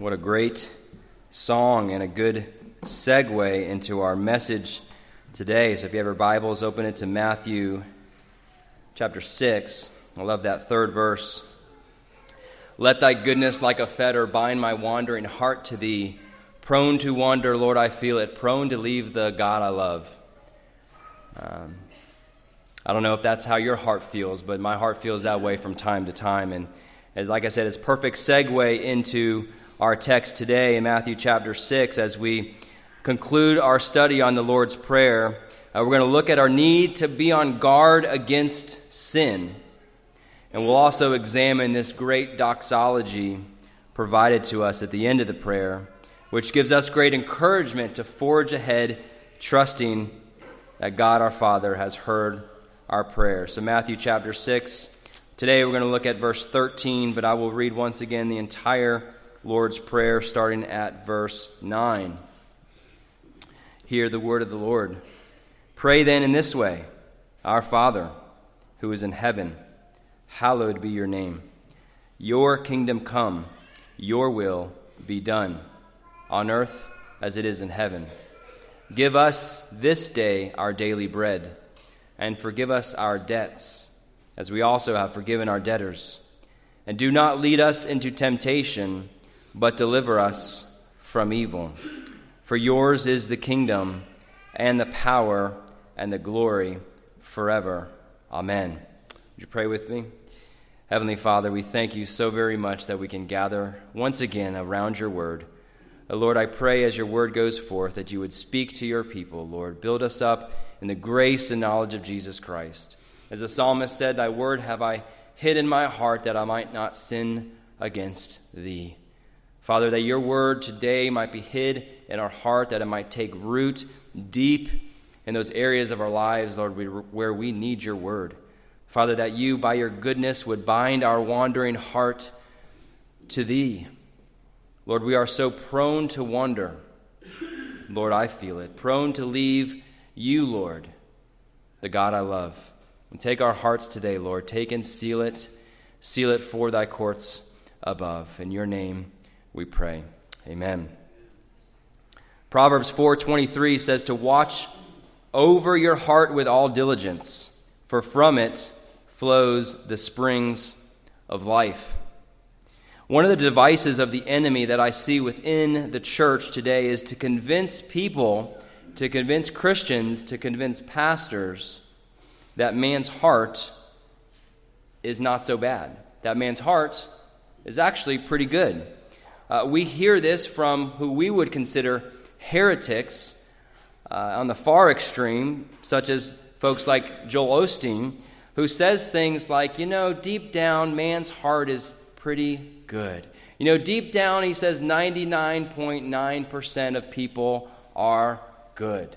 What a great song and a good segue into our message today. So if you have your Bibles, open it to Matthew chapter 6. I love that third verse. Let thy goodness like a fetter bind my wandering heart to thee. Prone to wander, Lord, I feel it. Prone to leave the God I love. Um, I don't know if that's how your heart feels, but my heart feels that way from time to time. And, and like I said, it's perfect segue into our text today in Matthew chapter 6 as we conclude our study on the Lord's Prayer. Uh, we're going to look at our need to be on guard against sin. And we'll also examine this great doxology provided to us at the end of the prayer, which gives us great encouragement to forge ahead, trusting that God our Father has heard our prayer. So, Matthew chapter 6. Today we're going to look at verse 13, but I will read once again the entire Lord's Prayer, starting at verse 9. Hear the word of the Lord. Pray then in this way Our Father, who is in heaven, hallowed be your name. Your kingdom come, your will be done, on earth as it is in heaven. Give us this day our daily bread, and forgive us our debts, as we also have forgiven our debtors. And do not lead us into temptation but deliver us from evil. For yours is the kingdom and the power and the glory forever. Amen. Would you pray with me? Heavenly Father, we thank you so very much that we can gather once again around your word. Uh, Lord, I pray as your word goes forth that you would speak to your people, Lord. Build us up in the grace and knowledge of Jesus Christ. As the psalmist said, Thy word have I hid in my heart that I might not sin against thee. Father, that your word today might be hid in our heart, that it might take root deep in those areas of our lives, Lord, where we need your word. Father, that you, by your goodness, would bind our wandering heart to thee. Lord, we are so prone to wander. Lord, I feel it. Prone to leave you, Lord, the God I love. And take our hearts today, Lord. Take and seal it. Seal it for thy courts above. In your name, we pray. Amen. Proverbs 4:23 says to watch over your heart with all diligence, for from it flows the springs of life. One of the devices of the enemy that I see within the church today is to convince people, to convince Christians, to convince pastors that man's heart is not so bad. That man's heart is actually pretty good. Uh, we hear this from who we would consider heretics uh, on the far extreme, such as folks like Joel Osteen, who says things like, you know, deep down, man's heart is pretty good. You know, deep down, he says 99.9% of people are good.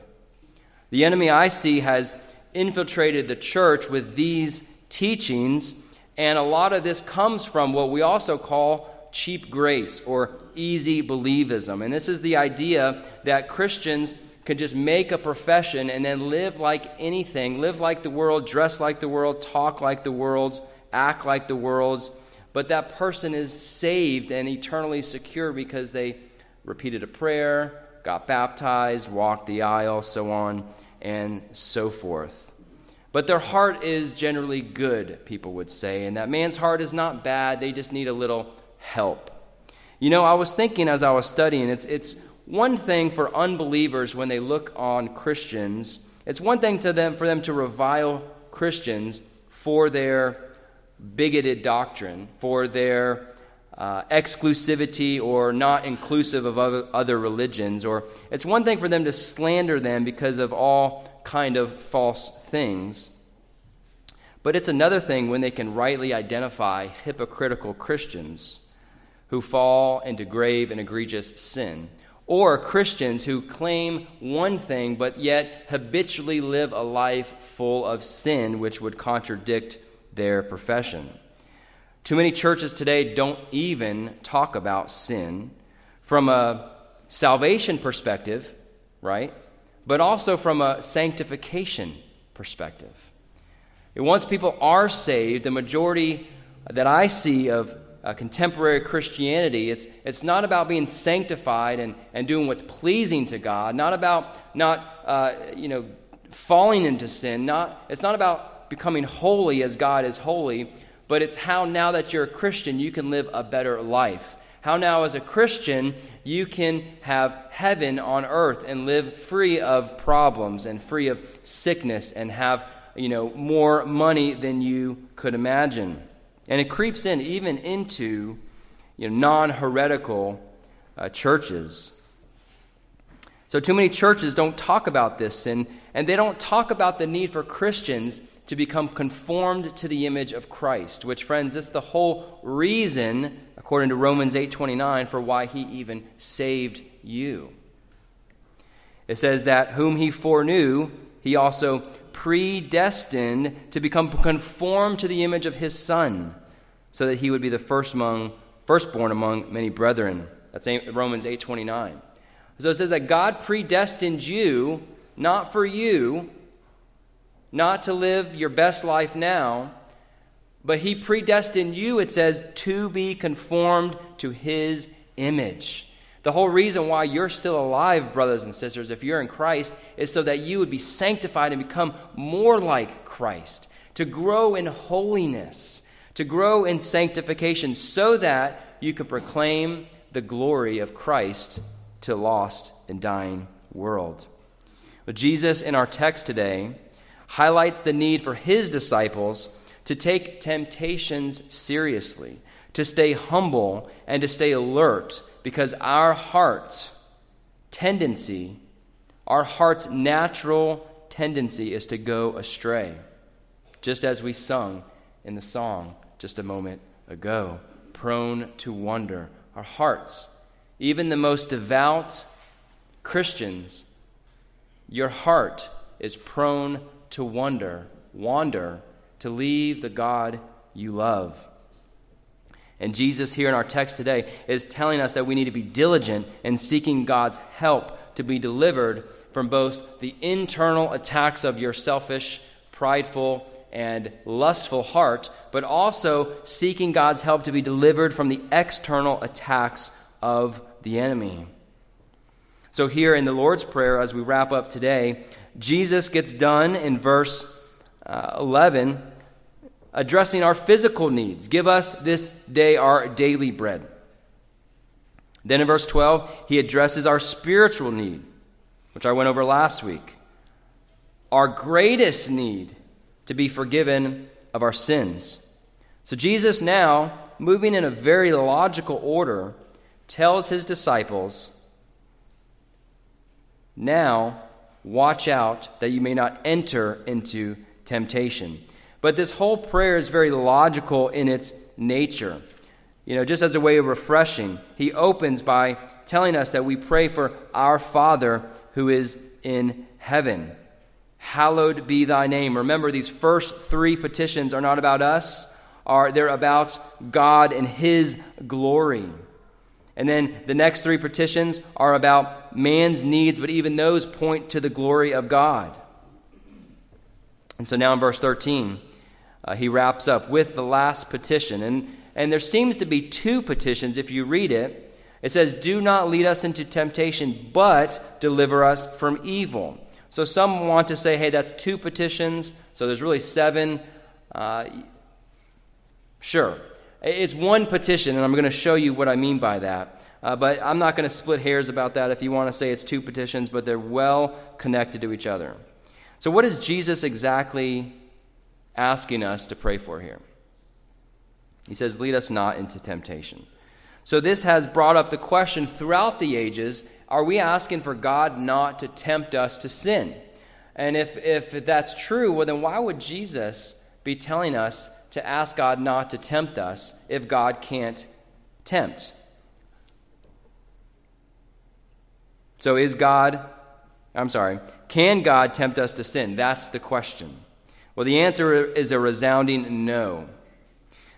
The enemy I see has infiltrated the church with these teachings, and a lot of this comes from what we also call cheap grace or easy believism. And this is the idea that Christians can just make a profession and then live like anything, live like the world, dress like the world, talk like the world, act like the world. But that person is saved and eternally secure because they repeated a prayer, got baptized, walked the aisle, so on and so forth. But their heart is generally good, people would say, and that man's heart is not bad. They just need a little help. You know, I was thinking as I was studying, it's, it's one thing for unbelievers when they look on Christians, it's one thing to them, for them to revile Christians for their bigoted doctrine, for their uh, exclusivity or not inclusive of other, other religions, or it's one thing for them to slander them because of all kind of false things. But it's another thing when they can rightly identify hypocritical Christians who fall into grave and egregious sin, or Christians who claim one thing but yet habitually live a life full of sin, which would contradict their profession. Too many churches today don't even talk about sin from a salvation perspective, right? But also from a sanctification perspective. once people are saved, the majority that I see of uh, contemporary Christianity, it's, it's not about being sanctified and, and doing what's pleasing to God, not about not, uh, you know, falling into sin. Not, it's not about becoming holy as God is holy, but it's how now that you're a Christian, you can live a better life. How now, as a Christian, you can have heaven on earth and live free of problems and free of sickness and have, you know, more money than you could imagine. And it creeps in even into you know, non heretical uh, churches. So, too many churches don't talk about this sin, and they don't talk about the need for Christians to become conformed to the image of Christ, which, friends, this is the whole reason, according to Romans 8:29, for why he even saved you. It says that whom he foreknew, he also predestined to become conformed to the image of his son, so that he would be the first among, firstborn among many brethren. That's Romans 8:29. So it says that God predestined you not for you, not to live your best life now, but he predestined you, it says, to be conformed to his image. The whole reason why you're still alive, brothers and sisters, if you're in Christ, is so that you would be sanctified and become more like Christ, to grow in holiness, to grow in sanctification, so that you can proclaim the glory of Christ to lost and dying world. But Jesus, in our text today, highlights the need for his disciples to take temptations seriously, to stay humble, and to stay alert because our heart tendency, our heart's natural tendency is to go astray, just as we sung in the song just a moment ago prone to wonder. Our hearts, even the most devout Christians, your heart is prone to wonder, wander, to leave the God you love. And Jesus, here in our text today, is telling us that we need to be diligent in seeking God's help to be delivered from both the internal attacks of your selfish, prideful, and lustful heart, but also seeking God's help to be delivered from the external attacks of the enemy. So, here in the Lord's Prayer, as we wrap up today, Jesus gets done in verse uh, 11 addressing our physical needs. Give us this day our daily bread. Then in verse 12, he addresses our spiritual need, which I went over last week. Our greatest need to be forgiven of our sins. So Jesus now, moving in a very logical order, tells his disciples now, watch out that you may not enter into temptation. But this whole prayer is very logical in its nature. You know, just as a way of refreshing, he opens by telling us that we pray for our Father who is in heaven. Hallowed be thy name. Remember, these first three petitions are not about us, are they're about God and his glory. And then the next three petitions are about man's needs, but even those point to the glory of God. And so now in verse 13, uh, he wraps up with the last petition. And, and there seems to be two petitions if you read it. It says, Do not lead us into temptation, but deliver us from evil. So some want to say, hey, that's two petitions, so there's really seven. Uh, sure. It's one petition, and I'm going to show you what I mean by that. Uh, but I'm not going to split hairs about that if you want to say it's two petitions, but they're well connected to each other. So, what is Jesus exactly asking us to pray for here? He says, Lead us not into temptation. So, this has brought up the question throughout the ages are we asking for God not to tempt us to sin? And if, if that's true, well, then why would Jesus be telling us to ask God not to tempt us if God can't tempt. So, is God, I'm sorry, can God tempt us to sin? That's the question. Well, the answer is a resounding no.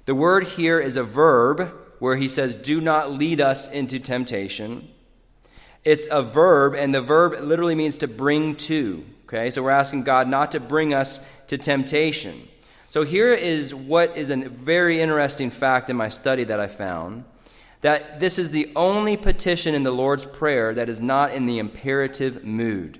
The word here is a verb where he says, Do not lead us into temptation. It's a verb, and the verb literally means to bring to. Okay, so we're asking God not to bring us to temptation. So here is what is a very interesting fact in my study that I found that this is the only petition in the Lord's Prayer that is not in the imperative mood.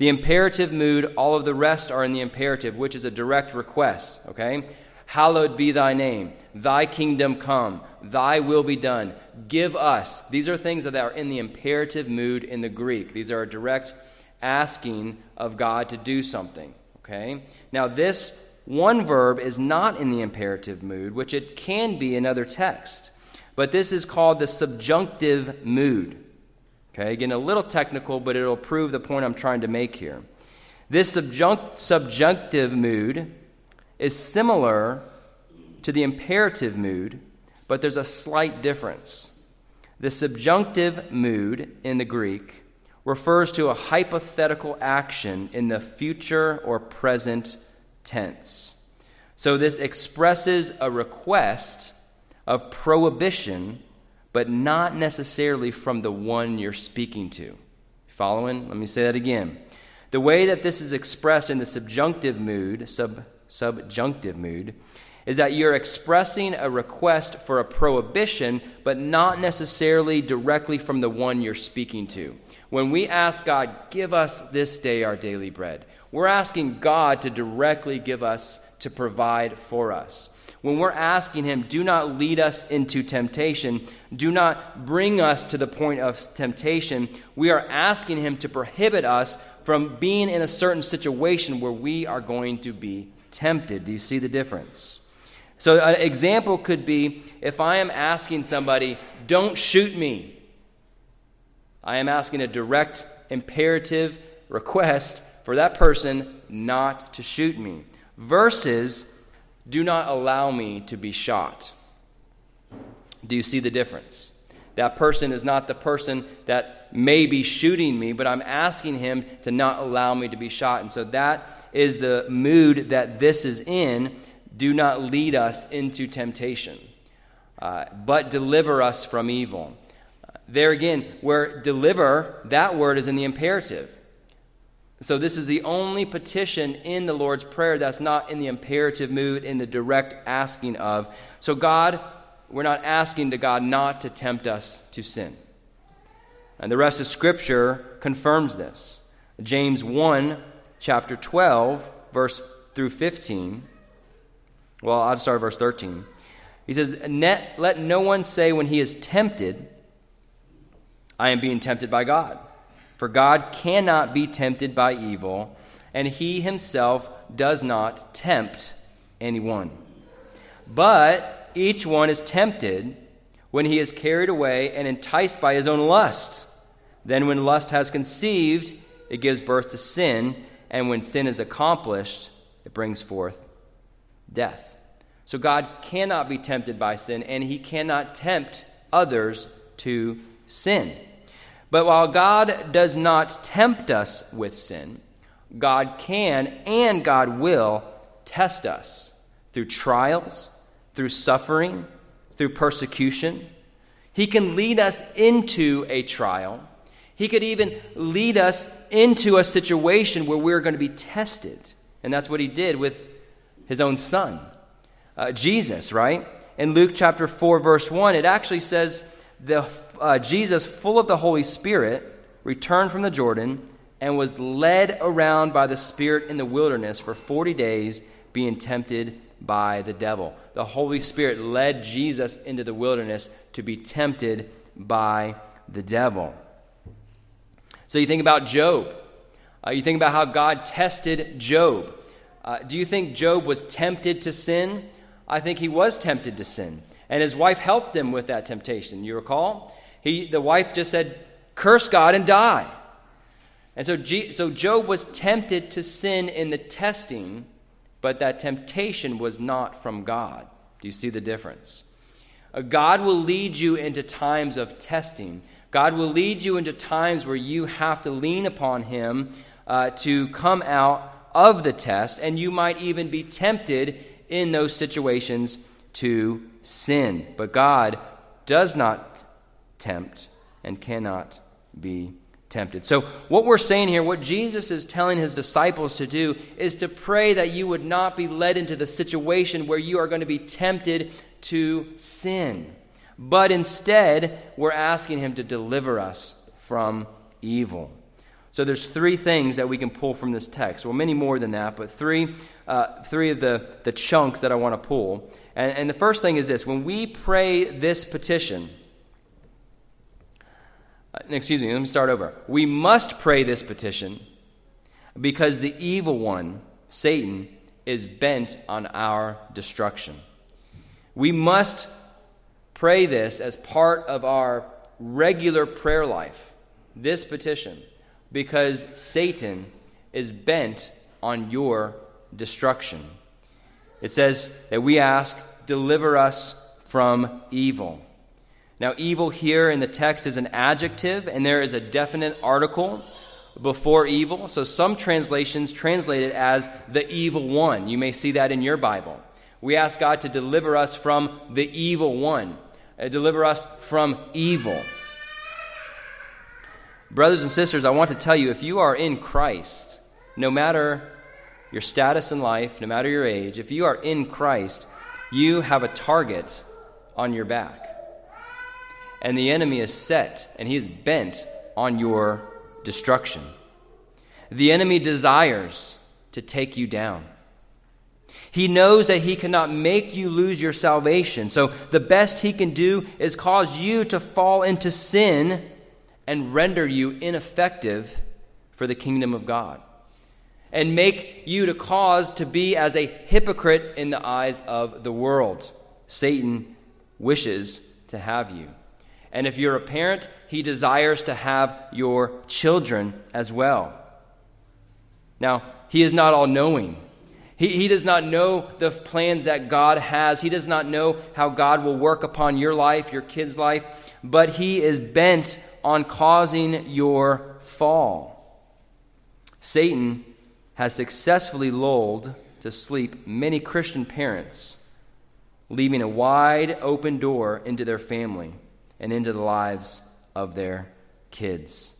The imperative mood, all of the rest are in the imperative, which is a direct request, okay? Hallowed be thy name, thy kingdom come, thy will be done. Give us. These are things that are in the imperative mood in the Greek. These are a direct asking of God to do something, okay? Now, this one verb is not in the imperative mood, which it can be in other texts. But this is called the subjunctive mood. Okay, again, a little technical, but it'll prove the point I'm trying to make here. This subjunct, subjunctive mood is similar to the imperative mood, but there's a slight difference. The subjunctive mood in the Greek refers to a hypothetical action in the future or present tense. So this expresses a request of prohibition, but not necessarily from the one you're speaking to. Following? Let me say that again. The way that this is expressed in the subjunctive mood, sub, subjunctive mood, is that you're expressing a request for a prohibition, but not necessarily directly from the one you're speaking to. When we ask God, give us this day our daily bread, we're asking God to directly give us, to provide for us. When we're asking Him, do not lead us into temptation, do not bring us to the point of temptation, we are asking Him to prohibit us from being in a certain situation where we are going to be tempted. Do you see the difference? So, an example could be if I am asking somebody, don't shoot me. I am asking a direct imperative request for that person not to shoot me, versus do not allow me to be shot. Do you see the difference? That person is not the person that may be shooting me, but I'm asking him to not allow me to be shot. And so that is the mood that this is in. Do not lead us into temptation, uh, but deliver us from evil. Uh, there again, where deliver, that word is in the imperative. So, this is the only petition in the Lord's Prayer that's not in the imperative mood, in the direct asking of. So, God, we're not asking to God not to tempt us to sin. And the rest of Scripture confirms this. James 1, chapter 12, verse through 15. Well, I'll start verse 13. He says, Let no one say when he is tempted, I am being tempted by God. For God cannot be tempted by evil, and he himself does not tempt anyone. But each one is tempted when he is carried away and enticed by his own lust. Then, when lust has conceived, it gives birth to sin, and when sin is accomplished, it brings forth death. So, God cannot be tempted by sin, and he cannot tempt others to sin. But while God does not tempt us with sin, God can and God will test us through trials, through suffering, through persecution. He can lead us into a trial. He could even lead us into a situation where we're going to be tested. And that's what he did with his own son, uh, Jesus, right? In Luke chapter 4, verse 1, it actually says, the uh, Jesus, full of the Holy Spirit, returned from the Jordan and was led around by the Spirit in the wilderness for 40 days, being tempted by the devil. The Holy Spirit led Jesus into the wilderness to be tempted by the devil. So you think about Job. Uh, you think about how God tested Job. Uh, do you think Job was tempted to sin? I think he was tempted to sin. And his wife helped him with that temptation. You recall? He, the wife just said, Curse God and die. And so, G, so Job was tempted to sin in the testing, but that temptation was not from God. Do you see the difference? God will lead you into times of testing. God will lead you into times where you have to lean upon Him uh, to come out of the test, and you might even be tempted in those situations to sin. But God does not tempt and cannot be tempted. So, what we're saying here, what Jesus is telling his disciples to do, is to pray that you would not be led into the situation where you are going to be tempted to sin. But instead, we're asking him to deliver us from evil. So there's three things that we can pull from this text. Well, many more than that, but three, uh, three of the, the chunks that I want to pull. And, and the first thing is this when we pray this petition, uh, excuse me, let me start over. We must pray this petition because the evil one, Satan, is bent on our destruction. We must pray this as part of our regular prayer life, this petition, because Satan is bent on your destruction. It says that we ask, deliver us from evil. Now, evil here in the text is an adjective, and there is a definite article before evil. So some translations translate it as the evil one. You may see that in your Bible. We ask God to deliver us from the evil one, uh, deliver us from evil. Brothers and sisters, I want to tell you if you are in Christ, no matter your status in life, no matter your age, if you are in Christ, you have a target on your back and the enemy is set and he is bent on your destruction. The enemy desires to take you down. He knows that he cannot make you lose your salvation. So the best he can do is cause you to fall into sin and render you ineffective for the kingdom of God. And make you to cause to be as a hypocrite in the eyes of the world. Satan wishes to have you. And if you're a parent, he desires to have your children as well. Now, he is not all knowing. He, he does not know the plans that God has. He does not know how God will work upon your life, your kid's life, but he is bent on causing your fall. Satan has successfully lulled to sleep many Christian parents, leaving a wide open door into their family and into the lives of their kids.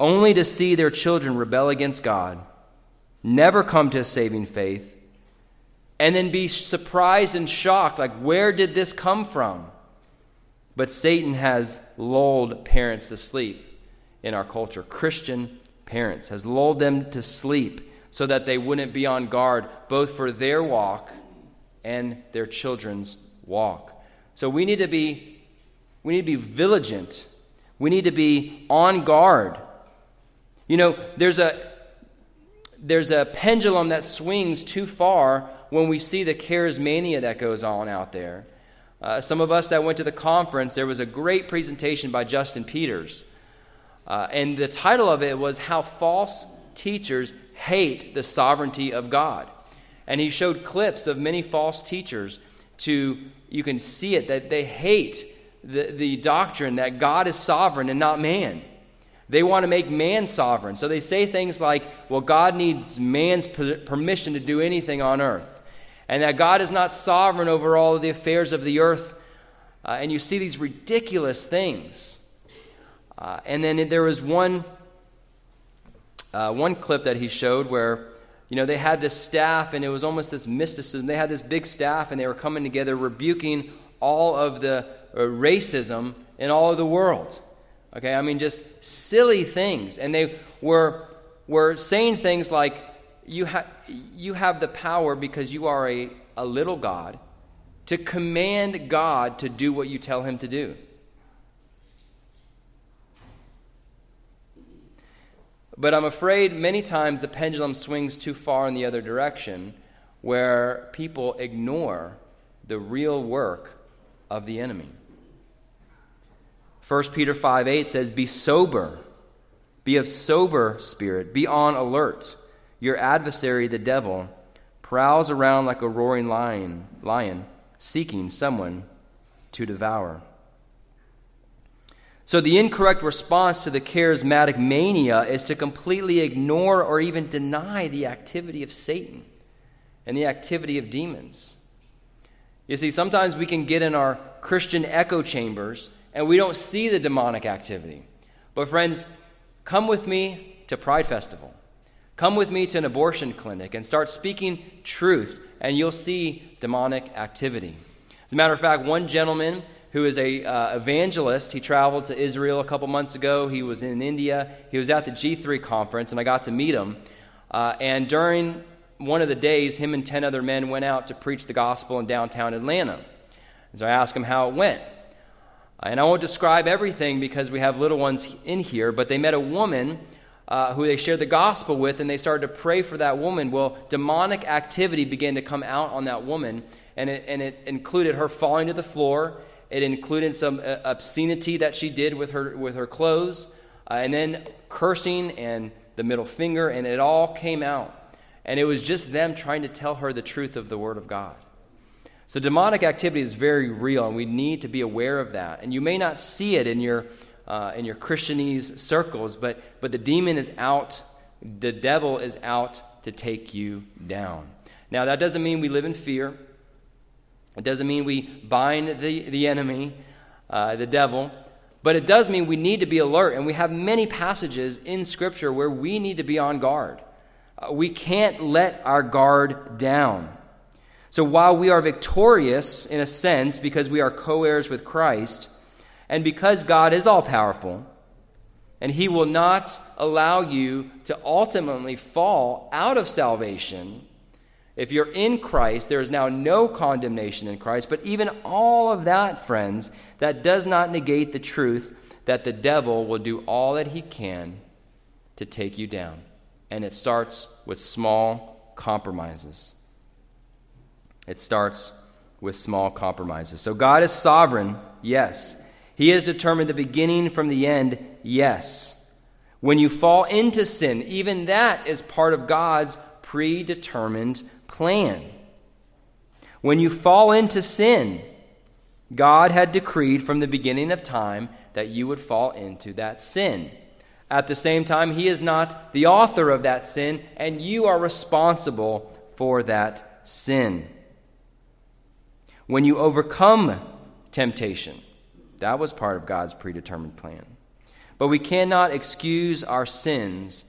Only to see their children rebel against God, never come to a saving faith, and then be surprised and shocked like, where did this come from? But Satan has lulled parents to sleep in our culture. Christian parents has lulled them to sleep so that they wouldn't be on guard both for their walk and their children's walk. So we need to be we need to be vigilant. We need to be on guard. You know, there's a there's a pendulum that swings too far when we see the charismania that goes on out there. Uh, some of us that went to the conference, there was a great presentation by Justin Peters. Uh, and the title of it was How False Teachers Hate the Sovereignty of God. And he showed clips of many false teachers to, you can see it, that they hate the, the doctrine that God is sovereign and not man. They want to make man sovereign. So they say things like, well, God needs man's permission to do anything on earth, and that God is not sovereign over all of the affairs of the earth. Uh, and you see these ridiculous things. Uh, and then there was one, uh, one clip that he showed where you know, they had this staff, and it was almost this mysticism. They had this big staff, and they were coming together, rebuking all of the uh, racism in all of the world. Okay, I mean, just silly things. And they were, were saying things like, you, ha- you have the power because you are a, a little God to command God to do what you tell him to do. But I'm afraid many times the pendulum swings too far in the other direction where people ignore the real work of the enemy. 1 Peter 5 8 says, Be sober, be of sober spirit, be on alert. Your adversary, the devil, prowls around like a roaring lion, lion seeking someone to devour. So, the incorrect response to the charismatic mania is to completely ignore or even deny the activity of Satan and the activity of demons. You see, sometimes we can get in our Christian echo chambers and we don't see the demonic activity. But, friends, Come with me to Pride Festival. Come with me to an abortion clinic and start speaking truth, and you'll see demonic activity. As a matter of fact, one gentleman who is a uh, evangelist, he traveled to Israel a couple months ago. He was in India. He was at the G3 conference, and I got to meet him. Uh, and during one of the days, him and 10 other men went out to preach the gospel in downtown Atlanta. So I asked him how it went. And I won't describe everything because we have little ones in here, but they met a woman uh, who they shared the gospel with, and they started to pray for that woman. Well, demonic activity began to come out on that woman, and it, and it included her falling to the floor. It included some uh, obscenity that she did with her, with her clothes, uh, and then cursing and the middle finger, and it all came out. And it was just them trying to tell her the truth of the Word of God. So, demonic activity is very real, and we need to be aware of that. And you may not see it in your uh, in your Christianese circles, but, but the demon is out, the devil is out to take you down. Now, that doesn't mean we live in fear. It doesn't mean we bind the, the enemy, uh, the devil, but it does mean we need to be alert. And we have many passages in Scripture where we need to be on guard. Uh, we can't let our guard down. So while we are victorious in a sense because we are co heirs with Christ, and because God is all powerful, and He will not allow you to ultimately fall out of salvation, if you're in Christ, there is now no condemnation in Christ. But even all of that, friends, that does not negate the truth that the devil will do all that he can to take you down. And it starts with small compromises. It starts with small compromises. So God is sovereign, yes. He has determined the beginning from the end, yes. When you fall into sin, even that is part of God's predetermined plan. When you fall into sin, God had decreed from the beginning of time that you would fall into that sin. At the same time, He is not the author of that sin, and you are responsible for that sin. When you overcome temptation, that was part of God's predetermined plan. But we cannot excuse our sins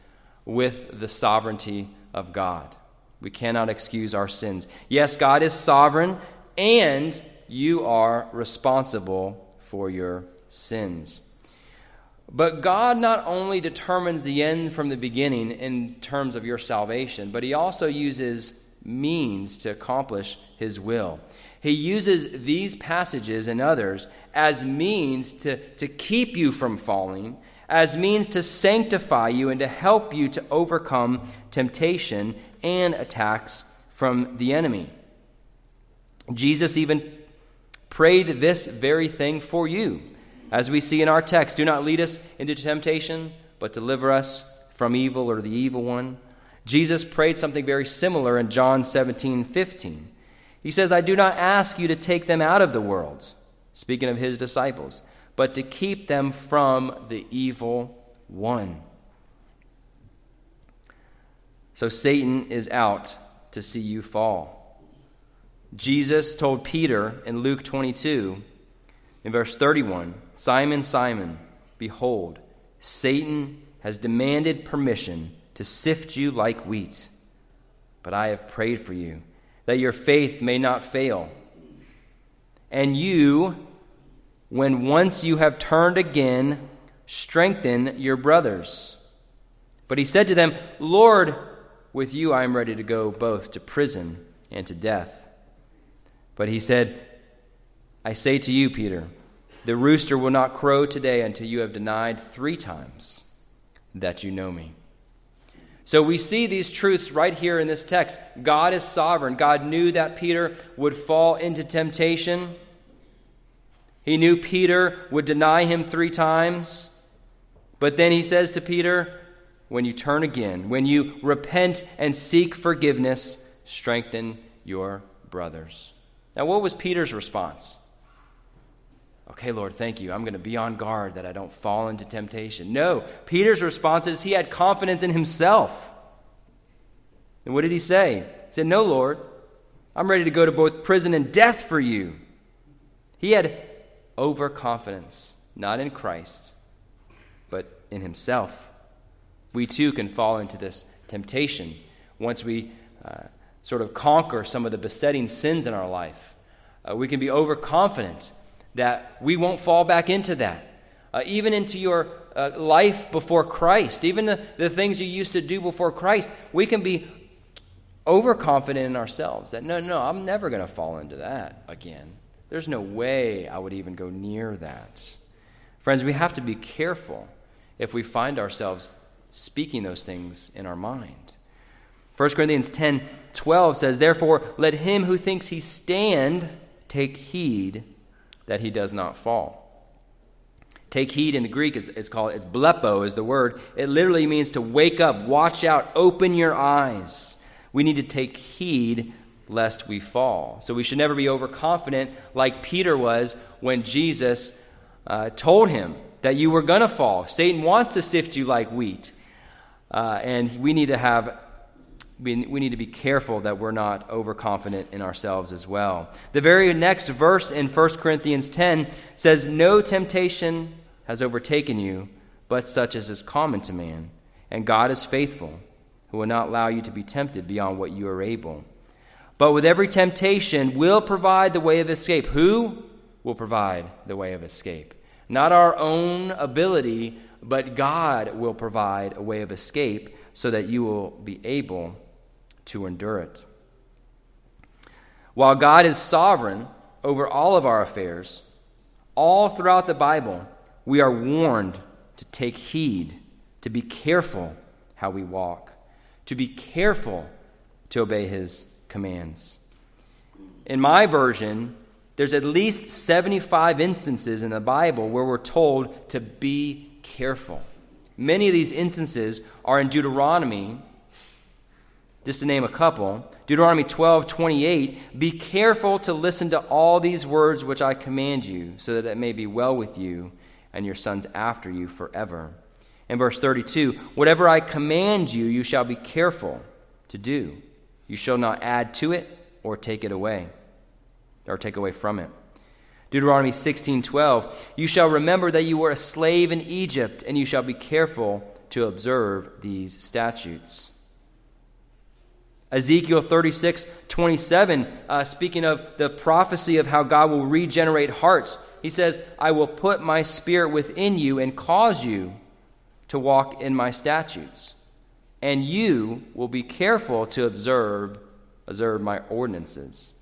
with the sovereignty of God. We cannot excuse our sins. Yes, God is sovereign, and you are responsible for your sins. But God not only determines the end from the beginning in terms of your salvation, but He also uses means to accomplish His will. He uses these passages and others as means to, to keep you from falling, as means to sanctify you and to help you to overcome temptation and attacks from the enemy. Jesus even prayed this very thing for you. As we see in our text, do not lead us into temptation, but deliver us from evil or the evil one. Jesus prayed something very similar in John 17 15. He says, I do not ask you to take them out of the world speaking of his disciples, but to keep them from the evil one. So Satan is out to see you fall. Jesus told Peter in Luke 22, in verse 31 Simon, Simon, behold, Satan has demanded permission to sift you like wheat. But I have prayed for you, that your faith may not fail. And you, when once you have turned again, strengthen your brothers. But he said to them, Lord, with you I am ready to go both to prison and to death. But he said, I say to you, Peter, the rooster will not crow today until you have denied three times that you know me. So we see these truths right here in this text. God is sovereign. God knew that Peter would fall into temptation. He knew Peter would deny him three times. But then he says to Peter, When you turn again, when you repent and seek forgiveness, strengthen your brothers. Now, what was Peter's response? Okay, Lord, thank you. I'm going to be on guard that I don't fall into temptation. No, Peter's response is he had confidence in himself. And what did he say? He said, No, Lord, I'm ready to go to both prison and death for you. He had overconfidence, not in Christ, but in himself. We too can fall into this temptation once we uh, sort of conquer some of the besetting sins in our life. Uh, we can be overconfident that we won't fall back into that. Uh, even into your uh, life before Christ, even the, the things you used to do before Christ, we can be overconfident in ourselves that no, no, I'm never going to fall into that again. There's no way I would even go near that. Friends, we have to be careful if we find ourselves speaking those things in our mind. 1 Corinthians 10 12 says, Therefore, let him who thinks he stand take heed that he does not fall. Take heed in the Greek is, is called, it's blepo is the word. It literally means to wake up, watch out, open your eyes. We need to take heed lest we fall. So we should never be overconfident like Peter was when Jesus uh, told him that you were going to fall. Satan wants to sift you like wheat. Uh, and we need to have we, we need to be careful that we're not overconfident in ourselves as well. The very next verse in 1 Corinthians 10 says, No temptation has overtaken you, but such as is common to man. And God is faithful, who will not allow you to be tempted beyond what you are able. But with every temptation will provide the way of escape. Who will provide the way of escape? Not our own ability, but God will provide a way of escape so that you will be able to endure it. While God is sovereign over all of our affairs, all throughout the Bible, we are warned to take heed, to be careful how we walk, to be careful to obey His commands. In my version, there's at least 75 instances in the Bible where we're told to be careful. Many of these instances are in Deuteronomy. Just to name a couple, Deuteronomy 12, 28, be careful to listen to all these words which I command you, so that it may be well with you and your sons after you forever. In verse 32, whatever I command you, you shall be careful to do. You shall not add to it or take it away, or take away from it. Deuteronomy 16:12 You shall remember that you were a slave in Egypt and you shall be careful to observe these statutes. Ezekiel 36, 27, uh, speaking of the prophecy of how God will regenerate hearts, he says, I will put my spirit within you and cause you to walk in my statutes and you will be careful to observe observe my ordinances.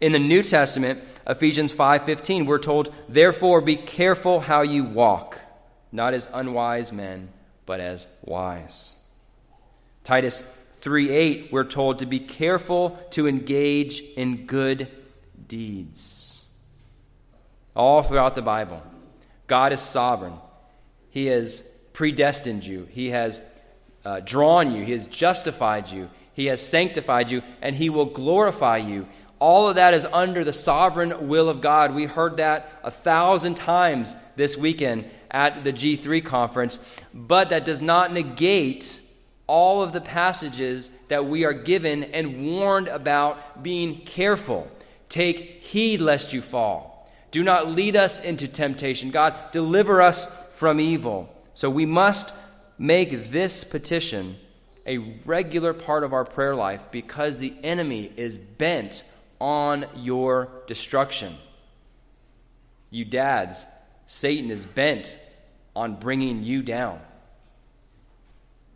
In the New Testament, Ephesians 5:15, we're told, "Therefore be careful how you walk, not as unwise men, but as wise." Titus 3:8, we're told to be careful to engage in good deeds. All throughout the Bible, God is sovereign. He has predestined you, He has uh, drawn you, He has justified you, He has sanctified you, and He will glorify you. All of that is under the sovereign will of God. We heard that a thousand times this weekend at the G3 conference, but that does not negate all of the passages that we are given and warned about being careful. Take heed lest you fall. Do not lead us into temptation. God, deliver us from evil. So we must make this petition a regular part of our prayer life because the enemy is bent on your destruction. You dads, Satan is bent on bringing you down.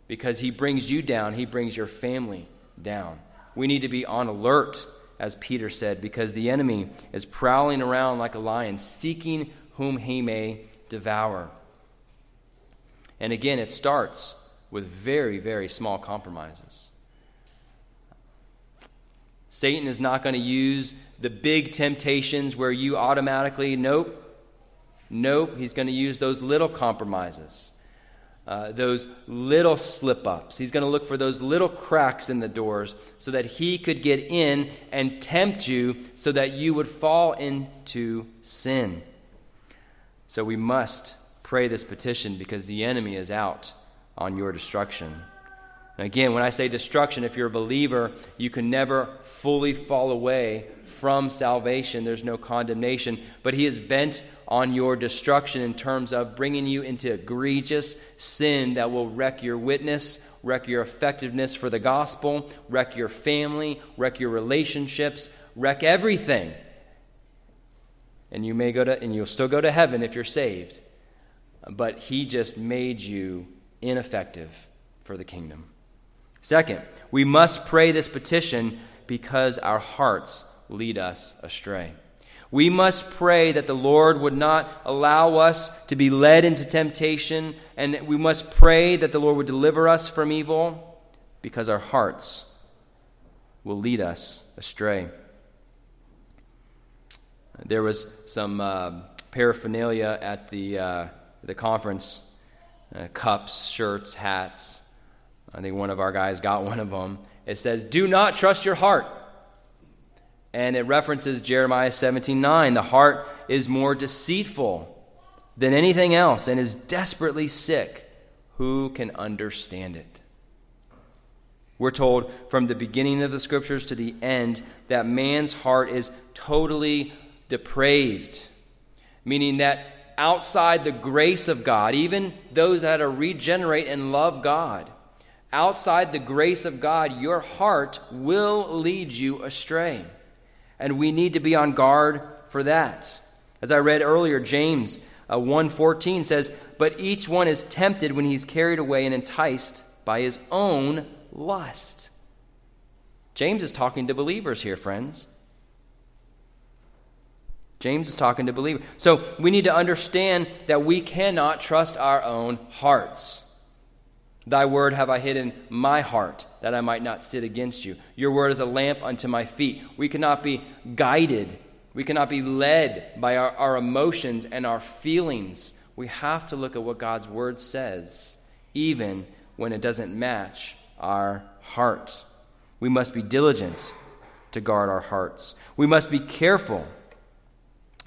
Because he brings you down, he brings your family down. We need to be on alert, as Peter said, because the enemy is prowling around like a lion, seeking whom he may devour. And again, it starts with very, very small compromises. Satan is not going to use the big temptations where you automatically, nope, nope. He's going to use those little compromises, uh, those little slip ups. He's going to look for those little cracks in the doors so that he could get in and tempt you so that you would fall into sin. So we must pray this petition because the enemy is out on your destruction. Again, when I say destruction, if you're a believer, you can never fully fall away from salvation. There's no condemnation. But He is bent on your destruction in terms of bringing you into egregious sin that will wreck your witness, wreck your effectiveness for the gospel, wreck your family, wreck your relationships, wreck everything. And you may go to, and you'll still go to heaven if you're saved. But He just made you ineffective for the kingdom. Second, we must pray this petition because our hearts lead us astray. We must pray that the Lord would not allow us to be led into temptation, and we must pray that the Lord would deliver us from evil because our hearts will lead us astray. There was some uh, paraphernalia at the, uh, the conference uh, cups, shirts, hats. I think one of our guys got one of them. It says, Do not trust your heart. And it references Jeremiah 17 9. The heart is more deceitful than anything else and is desperately sick. Who can understand it? We're told from the beginning of the scriptures to the end that man's heart is totally depraved, meaning that outside the grace of God, even those that are regenerate and love God, outside the grace of God, your heart will lead you astray. And we need to be on guard for that. As I read earlier, James uh, 1:14 says, "But each one is tempted when he's carried away and enticed by his own lust." James is talking to believers here, friends. James is talking to believers. So we need to understand that we cannot trust our own hearts. Thy word have I hid in my heart, that I might not sit against you. Your word is a lamp unto my feet. We cannot be guided, we cannot be led by our, our emotions and our feelings. We have to look at what God's word says, even when it doesn't match our heart. We must be diligent to guard our hearts. We must be careful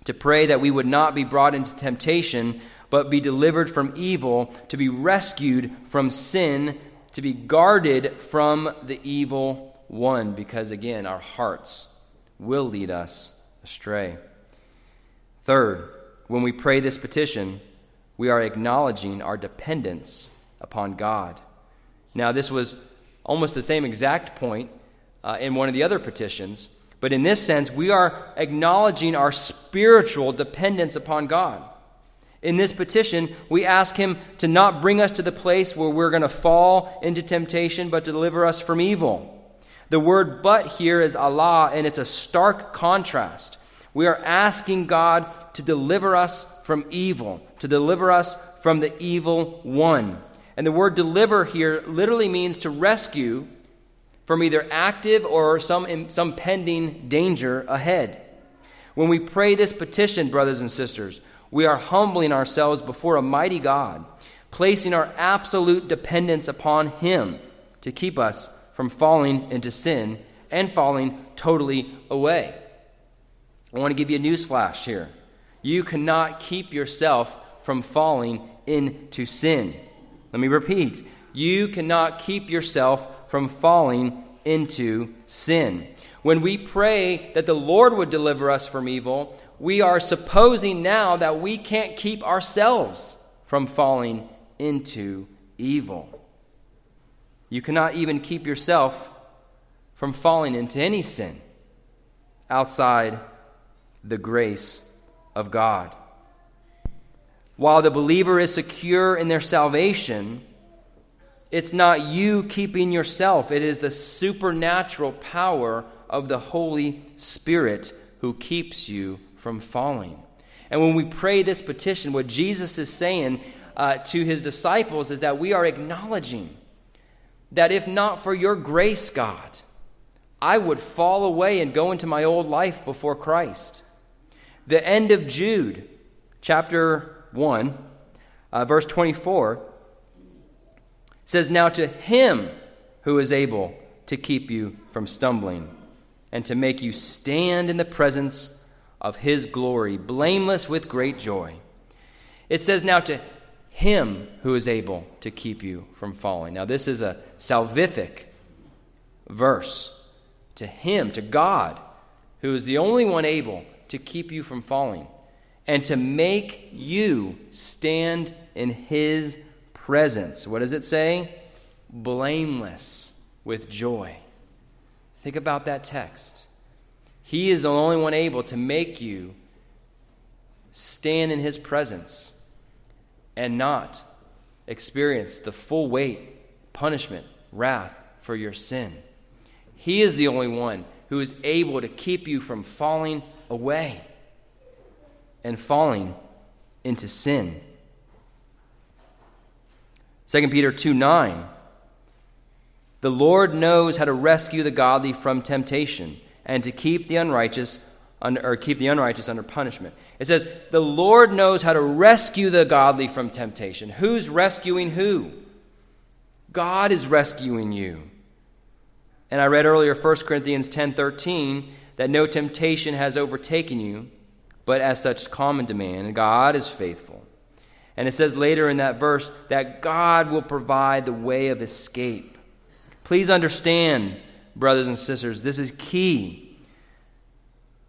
to pray that we would not be brought into temptation, but be delivered from evil, to be rescued from sin, to be guarded from the evil one, because again, our hearts will lead us astray. Third, when we pray this petition, we are acknowledging our dependence upon God. Now, this was almost the same exact point uh, in one of the other petitions but in this sense, we are acknowledging our spiritual dependence upon God. In this petition, we ask Him to not bring us to the place where we're going to fall into temptation, but to deliver us from evil. The word but here is alla, and it's a stark contrast. We are asking God to deliver us from evil, to deliver us from the evil one. And the word deliver here literally means to rescue from either active or some, some pending danger ahead. When we pray this petition, brothers and sisters, we are humbling ourselves before a mighty God, placing our absolute dependence upon Him to keep us from falling into sin and falling totally away. I want to give you a news flash here. You cannot keep yourself from falling into sin. Let me repeat. You cannot keep yourself from falling into sin. When we pray that the Lord would deliver us from evil, we are supposing now that we can't keep ourselves from falling into evil. You cannot even keep yourself from falling into any sin outside the grace of God. While the believer is secure in their salvation, it's not you keeping yourself, it is the supernatural power of the Holy Spirit who keeps you from falling. And when we pray this petition, what Jesus is saying uh, to his disciples is that we are acknowledging that if not for your grace, God, I would fall away and go into my old life before Christ. The end of Jude, chapter 1, uh, verse 24 says, Now to him who is able to keep you from stumbling and to make you stand in the presence of his glory, blameless with great joy. It says, Now to Him who is able to keep you from falling. Now, this is a salvific verse. To Him, to God, who is the only one able to keep you from falling and to make you stand in His presence. What does it say? Blameless with joy. Think about that text. He is the only one able to make you stand in His presence and not experience the full weight, punishment, wrath for your sin. He is the only one who is able to keep you from falling away and falling into sin. 2 Peter 2 9. The Lord knows how to rescue the godly from temptation and to keep the unrighteous under, or keep the unrighteous under punishment. It says, The Lord knows how to rescue the godly from temptation. Who's rescuing who? God is rescuing you. And I read earlier 1 Corinthians 10:13 that no temptation has overtaken you, but as such common demand, and God is faithful. And it says later in that verse that God will provide the way of escape. Please understand, brothers and sisters, this is key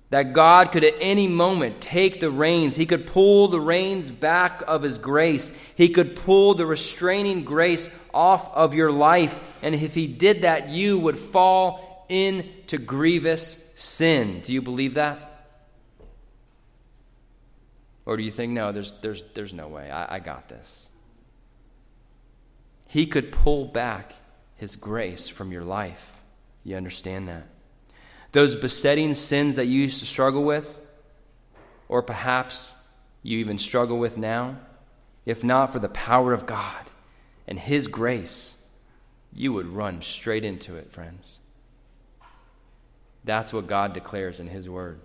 that God could at any moment take the reins. He could pull the reins back of His grace. He could pull the restraining grace off of your life. And if He did that, you would fall into grievous sin. Do you believe that? Or do you think, no, there's, there's, there's no way. I, I got this? He could pull back His grace from your life. You understand that? those besetting sins that you used to struggle with, or perhaps you even struggle with now, if not for the power of God and His grace, you would run straight into it, friends. That's what God declares in His Word.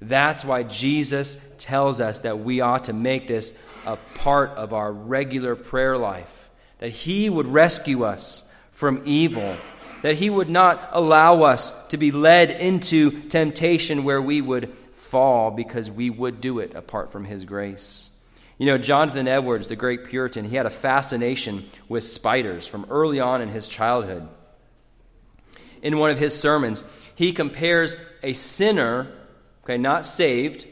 That's why Jesus tells us that we ought to make this a part of our regular prayer life, that He would rescue us from evil that He would not allow us to be led into temptation where we would fall because we would do it apart from His grace. You know, Jonathan Edwards, the great Puritan, he had a fascination with spiders from early on in his childhood. In one of his sermons, he compares a sinner, okay, not saved,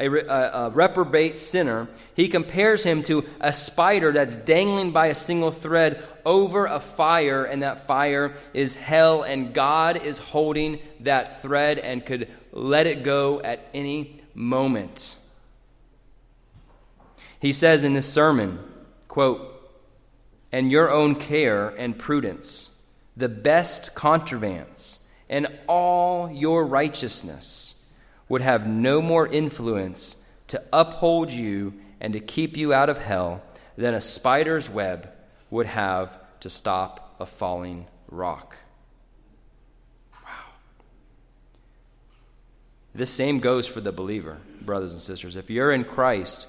a, a, a, reprobate sinner, he compares him to a spider that's dangling by a single thread over a fire, and that fire is hell, and God is holding that thread and could let it go at any moment. He says in this sermon, quote, and your own care and prudence, the best contrivance, and all your righteousness would have no more influence to uphold you and to keep you out of hell than a spider's web would have to stop a falling rock. Wow. This same goes for the believer, brothers and sisters. If you're in Christ,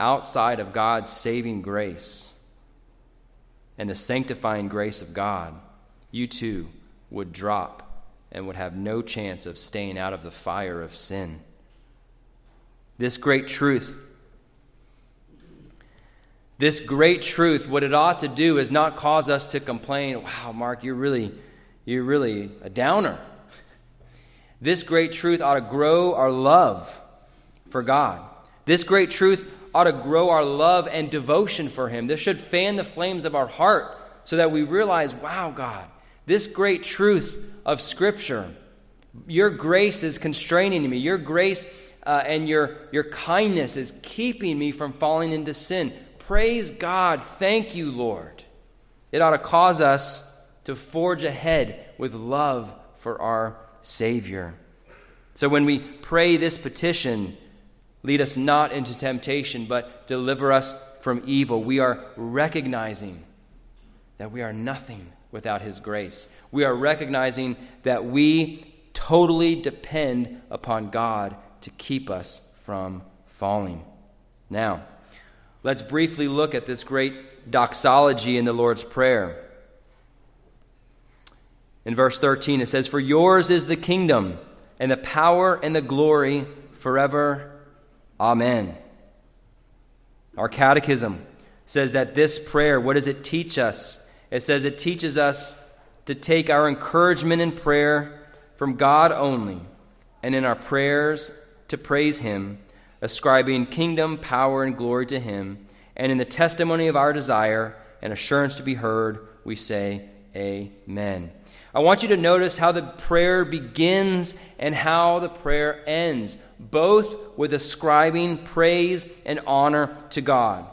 outside of God's saving grace and the sanctifying grace of God, you too would drop and would have no chance of staying out of the fire of sin. This great truth, this great truth, what it ought to do is not cause us to complain, wow, Mark, you're really, you're really a downer. This great truth ought to grow our love for God. This great truth ought to grow our love and devotion for Him. This should fan the flames of our heart so that we realize, wow, God, this great truth of Scripture. Your grace is constraining me. Your grace uh, and your, your kindness is keeping me from falling into sin. Praise God. Thank you, Lord. It ought to cause us to forge ahead with love for our Savior. So when we pray this petition, lead us not into temptation, but deliver us from evil, we are recognizing that we are nothing without His grace. We are recognizing that we totally depend upon God to keep us from falling. Now, let's briefly look at this great doxology in the Lord's Prayer. In verse 13, it says, For yours is the kingdom, and the power, and the glory forever. Amen. Our catechism says that this prayer, what does it teach us? It says it teaches us to take our encouragement in prayer from God only, and in our prayers to praise Him, ascribing kingdom, power, and glory to Him, and in the testimony of our desire and assurance to be heard, we say, Amen. I want you to notice how the prayer begins and how the prayer ends, both with ascribing praise and honor to God.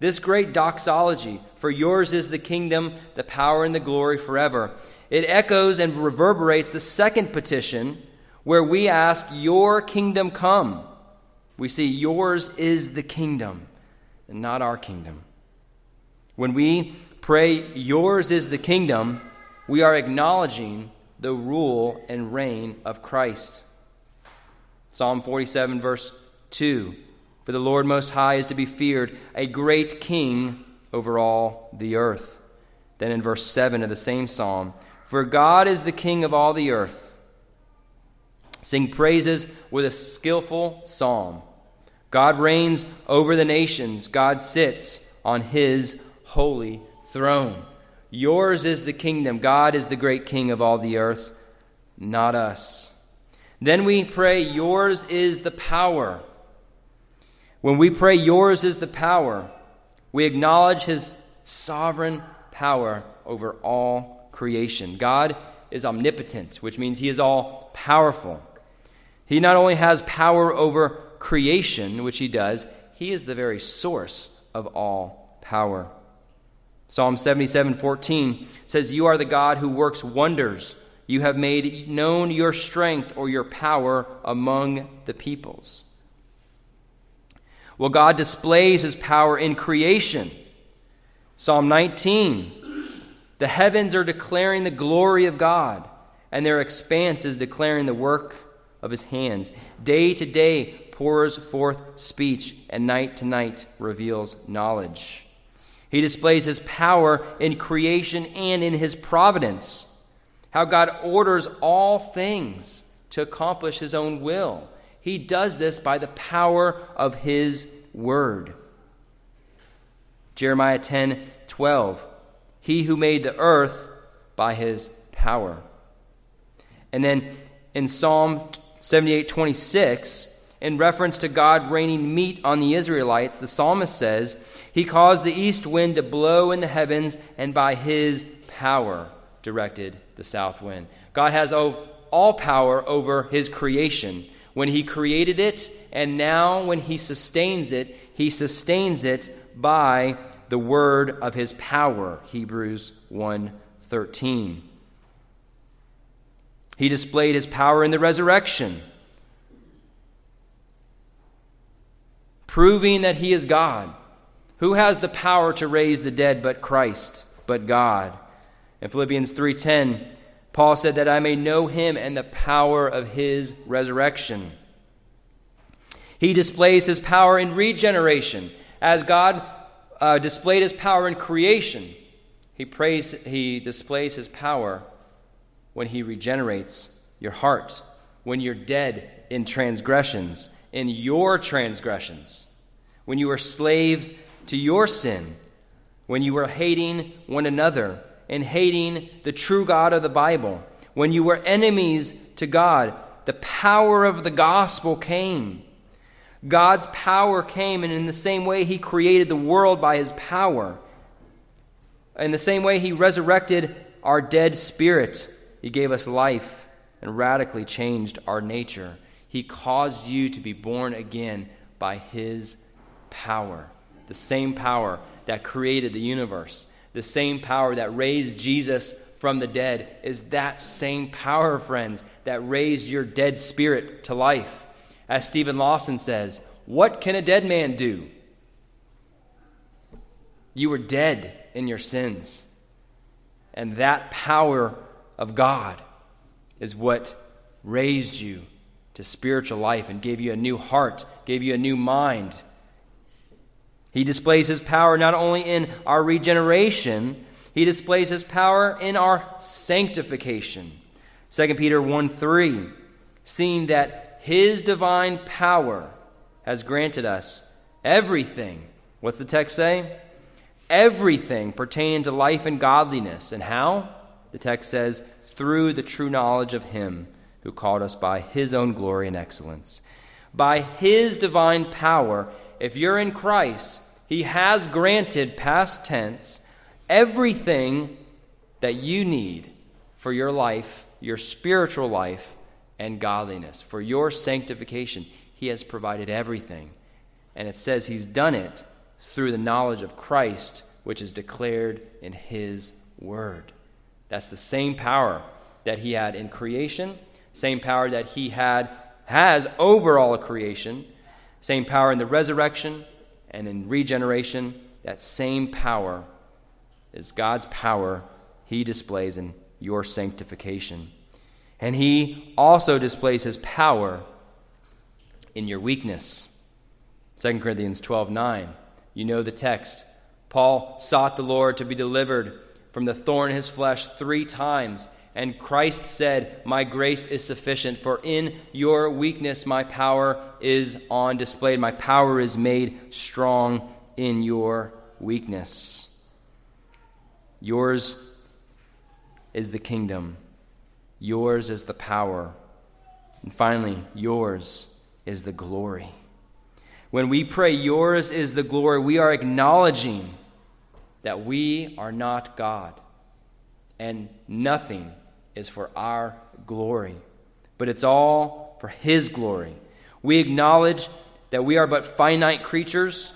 This great doxology, for yours is the kingdom, the power, and the glory forever, it echoes and reverberates the second petition where we ask, Your kingdom come. We see yours is the kingdom and not our kingdom. When we pray, Yours is the kingdom, we are acknowledging the rule and reign of Christ. Psalm 47, verse 2 For the Lord Most High is to be feared, a great king over all the earth. Then in verse 7 of the same psalm, For God is the king of all the earth. Sing praises with a skillful psalm. God reigns over the nations, God sits on his holy throne. Yours is the kingdom. God is the great king of all the earth, not us. Then we pray, Yours is the power. When we pray, Yours is the power, we acknowledge His sovereign power over all creation. God is omnipotent, which means He is all powerful. He not only has power over creation, which He does, He is the very source of all power. Psalm 77 14 says, You are the God who works wonders. You have made known your strength or your power among the peoples. Well, God displays his power in creation. Psalm 19 The heavens are declaring the glory of God, and their expanse is declaring the work of his hands. Day to day pours forth speech, and night to night reveals knowledge. He displays his power in creation and in his providence. How God orders all things to accomplish his own will. He does this by the power of his word. Jeremiah 10 12. He who made the earth by his power. And then in Psalm 78 26, in reference to God raining meat on the Israelites, the psalmist says, he caused the east wind to blow in the heavens, and by his power directed the south wind. God has all power over his creation. When he created it, and now when he sustains it, he sustains it by the word of his power. Hebrews 1:13. He displayed his power in the resurrection, proving that he is God. Who has the power to raise the dead but Christ, but God? In Philippians 3:10, Paul said that I may know him and the power of his resurrection. He displays his power in regeneration. As God uh, displayed his power in creation, he, prays, he displays his power when he regenerates your heart, when you're dead in transgressions, in your transgressions, when you were slaves to your sin when you were hating one another and hating the true God of the Bible, when you were enemies to God, the power of the gospel came. God's power came, and in the same way, He created the world by His power. In the same way, He resurrected our dead spirit. He gave us life and radically changed our nature. He caused you to be born again by His power the same power that created the universe, the same power that raised Jesus from the dead, is that same power, friends, that raised your dead spirit to life. As Steven Lawson says, what can a dead man do? You were dead in your sins. And that power of God is what raised you to spiritual life and gave you a new heart, gave you a new mind, he displays his power not only in our regeneration, he displays his power in our sanctification. 2 Peter 1 3, seeing that his divine power has granted us everything. What's the text say? everything pertaining to life and godliness. And how? The text says, through the true knowledge of Him who called us by His own glory and excellence. By His divine power, if you're in Christ, He has granted, past tense, everything that you need for your life, your spiritual life, and godliness, for your sanctification. He has provided everything. And it says He's done it through the knowledge of Christ, which is declared in His Word. That's the same power that He had in creation, same power that He had has over all of creation, same power in the resurrection and in regeneration. That same power is God's power He displays in your sanctification. And He also displays His power in your weakness. 2 Corinthians 12 9. You know the text. Paul sought the Lord to be delivered from the thorn in his flesh three times. And Christ said, My grace is sufficient, for in your weakness my power is on display. My power is made strong in your weakness. Yours is the kingdom, yours is the power, and finally, yours is the glory. When we pray, Yours is the glory, we are acknowledging that we are not God and nothing is for our glory, but it's all for His glory. We acknowledge that we are but finite creatures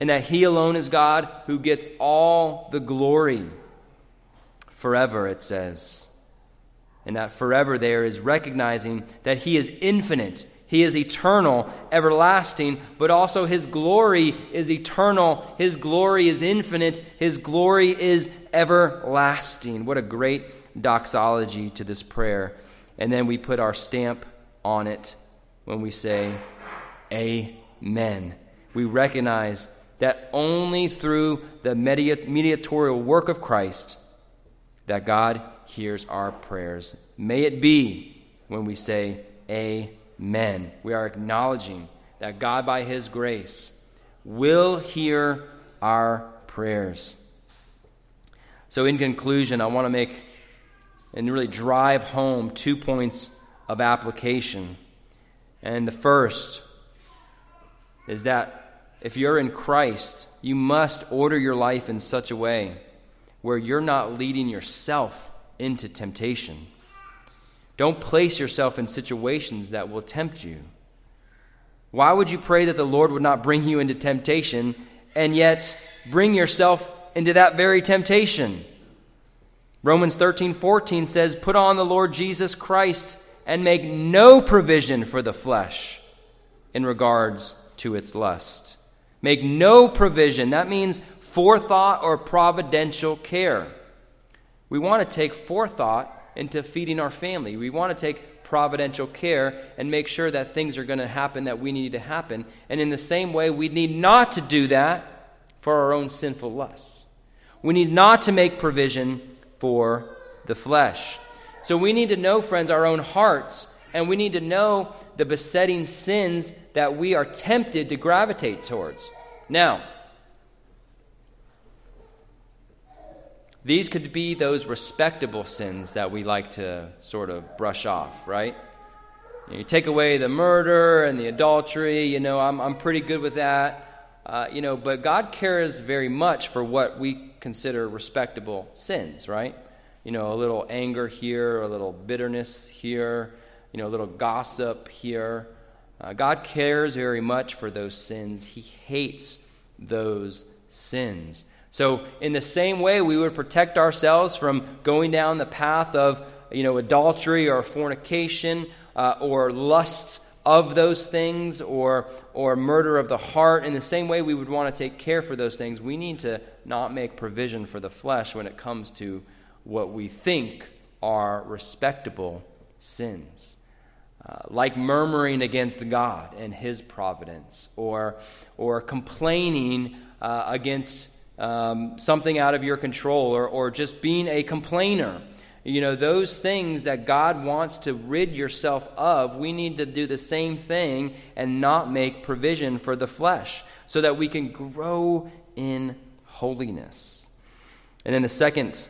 and that He alone is God who gets all the glory forever, it says. And that forever there is recognizing that He is infinite he is eternal, everlasting, but also His glory is eternal. His glory is infinite. His glory is everlasting. What a great doxology to this prayer. And then we put our stamp on it when we say, Amen. We recognize that only through the mediatorial work of Christ that God hears our prayers. May it be when we say, Amen. We are acknowledging that God, by His grace, will hear our prayers. So, in conclusion, I want to make and really drive home two points of application. And the first is that if you're in Christ, you must order your life in such a way where you're not leading yourself into temptation. Don't place yourself in situations that will tempt you. Why would you pray that the Lord would not bring you into temptation and yet bring yourself into that very temptation? Romans 13 14 says, Put on the Lord Jesus Christ and make no provision for the flesh in regards to its lust. Make no provision. That means forethought or providential care. We want to take forethought into feeding our family. We want to take providential care and make sure that things are going to happen that we need to happen. And in the same way, we need not to do that for our own sinful lusts. We need not to make provision for the flesh. So we need to know, friends, our own hearts, and we need to know the besetting sins that we are tempted to gravitate towards. Now, These could be those respectable sins that we like to sort of brush off, right? You, take away the murder and the adultery, you know, I'm, I'm pretty good with that. Uh, you know, but God cares very much for what we consider respectable sins, right? You know, a little anger here, a little bitterness here, you know, a little gossip here. Uh, God cares very much for those sins. He hates those sins. So, in the same way, we would protect ourselves from going down the path of you know, adultery or fornication uh, or lusts of those things or, or murder of the heart. In the same way, we would want to take care for those things. We need to not make provision for the flesh when it comes to what we think are respectable sins. Uh, like murmuring against God and His providence, or, or complaining uh, against um, something out of your control or, or just being a complainer. You know, those things that God wants to rid yourself of, we need to do the same thing and not make provision for the flesh so that we can grow in holiness. And then the second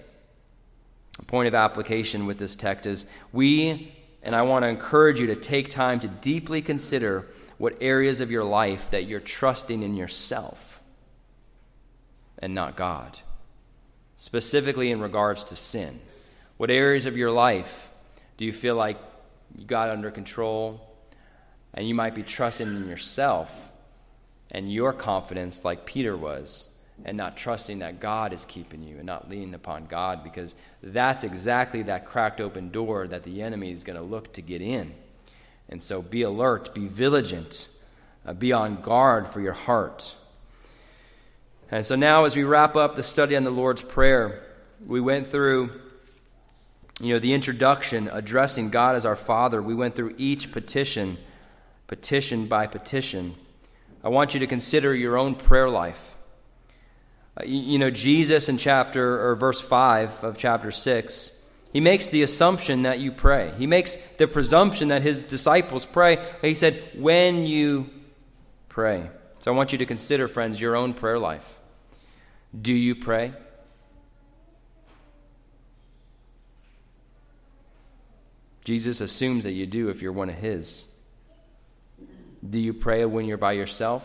point of application with this text is we, and I want to encourage you to take time to deeply consider what areas of your life that you're trusting in yourself and not God, specifically in regards to sin. What areas of your life do you feel like you got under control and you might be trusting in yourself and your confidence like Peter was? And not trusting that God is keeping you and not leaning upon God because that's exactly that cracked open door that the enemy is going to look to get in. And so be alert, be vigilant, uh, be on guard for your heart. And so now, as we wrap up the study on the Lord's Prayer, we went through you know the introduction addressing God as our Father. We went through each petition, petition by petition. I want you to consider your own prayer life. Uh, you know, Jesus in chapter or verse 5 of chapter 6, he makes the assumption that you pray. He makes the presumption that his disciples pray. He said, when you pray. So I want you to consider, friends, your own prayer life. Do you pray? Jesus assumes that you do if you're one of his. Do you pray when you're by yourself?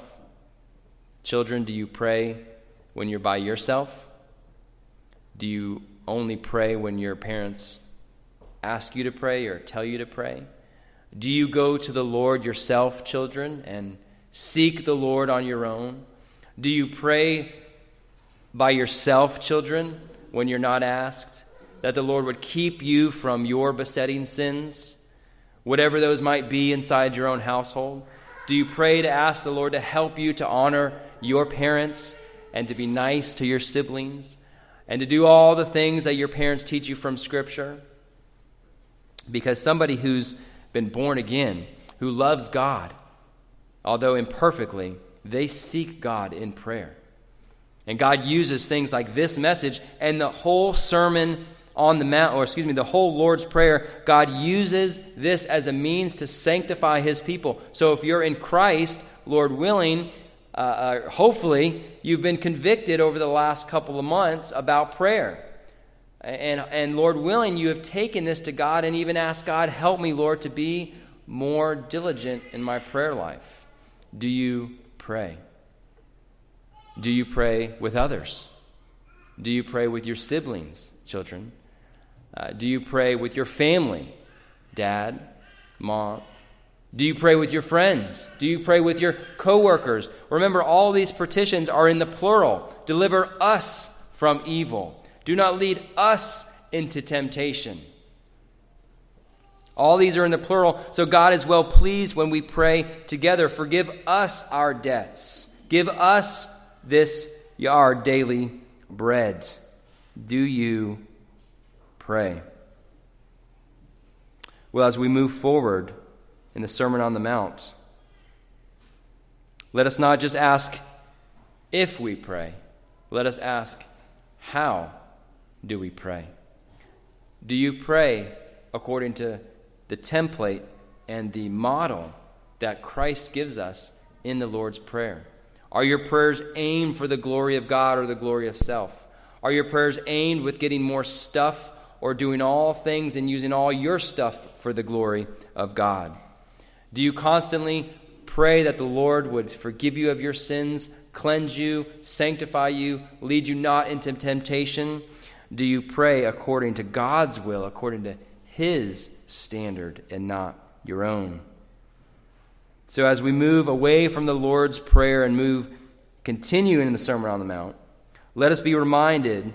Children, do you pray when you're by yourself? Do you only pray when your parents ask you to pray or tell you to pray? Do you go to the Lord yourself, children, and seek the Lord on your own? Do you pray by yourself, children, when you're not asked? That the Lord would keep you from your besetting sins, whatever those might be inside your own household? Do you pray to ask the Lord to help you to honor your parents and to be nice to your siblings and to do all the things that your parents teach you from Scripture. Because somebody who's been born again, who loves God, although imperfectly, they seek God in prayer. And God uses things like this message and the whole sermon on the mount, or excuse me, the whole Lord's Prayer. God uses this as a means to sanctify his people. So if you're in Christ, Lord willing, uh, uh, hopefully, you've been convicted over the last couple of months about prayer. And, and Lord willing, you have taken this to God and even asked God, help me, Lord, to be more diligent in my prayer life. Do you pray? Do you pray with others? Do you pray with your siblings, children? Uh, do you pray with your family, dad, mom, do you pray with your friends? Do you pray with your coworkers? Remember, all these petitions are in the plural. Deliver us from evil. Do not lead us into temptation. All these are in the plural, so God is well pleased when we pray together. Forgive us our debts. Give us this our daily bread. Do you pray? Well, as we move forward, in the Sermon on the Mount. Let us not just ask if we pray, let us ask how do we pray? Do you pray according to the template and the model that Christ gives us in the Lord's Prayer? Are your prayers aimed for the glory of God or the glory of self? Are your prayers aimed with getting more stuff or doing all things and using all your stuff for the glory of God? Do you constantly pray that the Lord would forgive you of your sins, cleanse you, sanctify you, lead you not into temptation? Do you pray according to God's will, according to His standard, and not your own? So, as we move away from the Lord's Prayer and move, continuing in the Sermon on the Mount, let us be reminded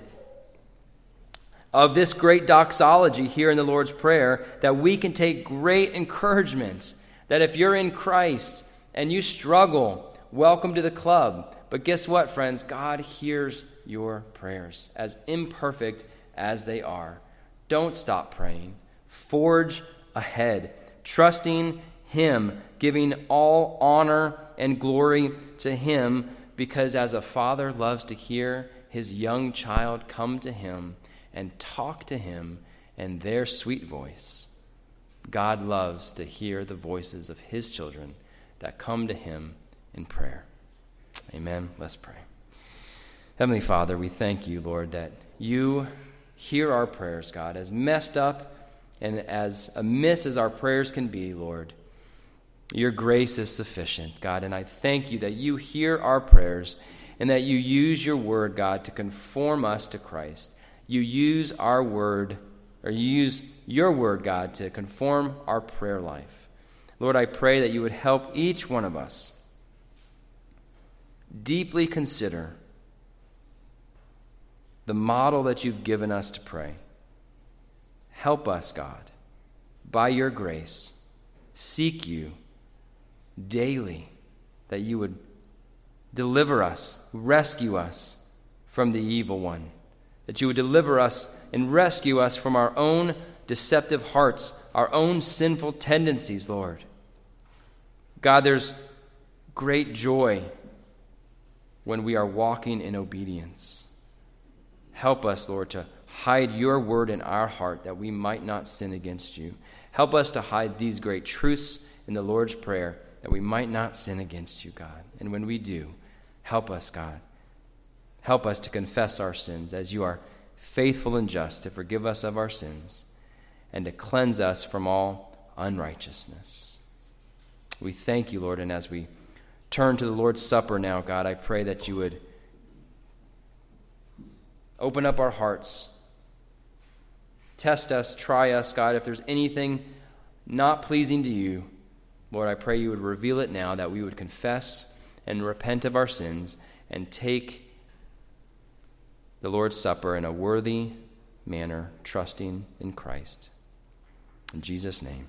of this great doxology here in the Lord's Prayer that we can take great encouragement that if you're in Christ and you struggle, welcome to the club. But guess what, friends? God hears your prayers, as imperfect as they are. Don't stop praying. Forge ahead, trusting Him, giving all honor and glory to Him, because as a father loves to hear his young child come to Him and talk to Him in their sweet voice. God loves to hear the voices of his children that come to him in prayer. Amen. Let's pray. Heavenly Father, we thank you, Lord, that you hear our prayers, God, as messed up and as amiss as our prayers can be, Lord. Your grace is sufficient, God, and I thank you that you hear our prayers and that you use your word, God, to conform us to Christ. You use our word, or you use your word, God, to conform our prayer life. Lord, I pray that you would help each one of us deeply consider the model that you've given us to pray. Help us, God, by your grace, seek you daily, that you would deliver us, rescue us from the evil one, that you would deliver us and rescue us from our own deceptive hearts, our own sinful tendencies, Lord. God, there's great joy when we are walking in obedience. Help us, Lord, to hide your word in our heart that we might not sin against you. Help us to hide these great truths in the Lord's Prayer that we might not sin against you, God. And when we do, help us, God. Help us to confess our sins as you are faithful and just to forgive us of our sins and to cleanse us from all unrighteousness. We thank you, Lord, and as we turn to the Lord's Supper now, God, I pray that you would open up our hearts. Test us, try us, God. If there's anything not pleasing to you, Lord, I pray you would reveal it now, that we would confess and repent of our sins and take the Lord's Supper in a worthy manner, trusting in Christ. In Jesus' name.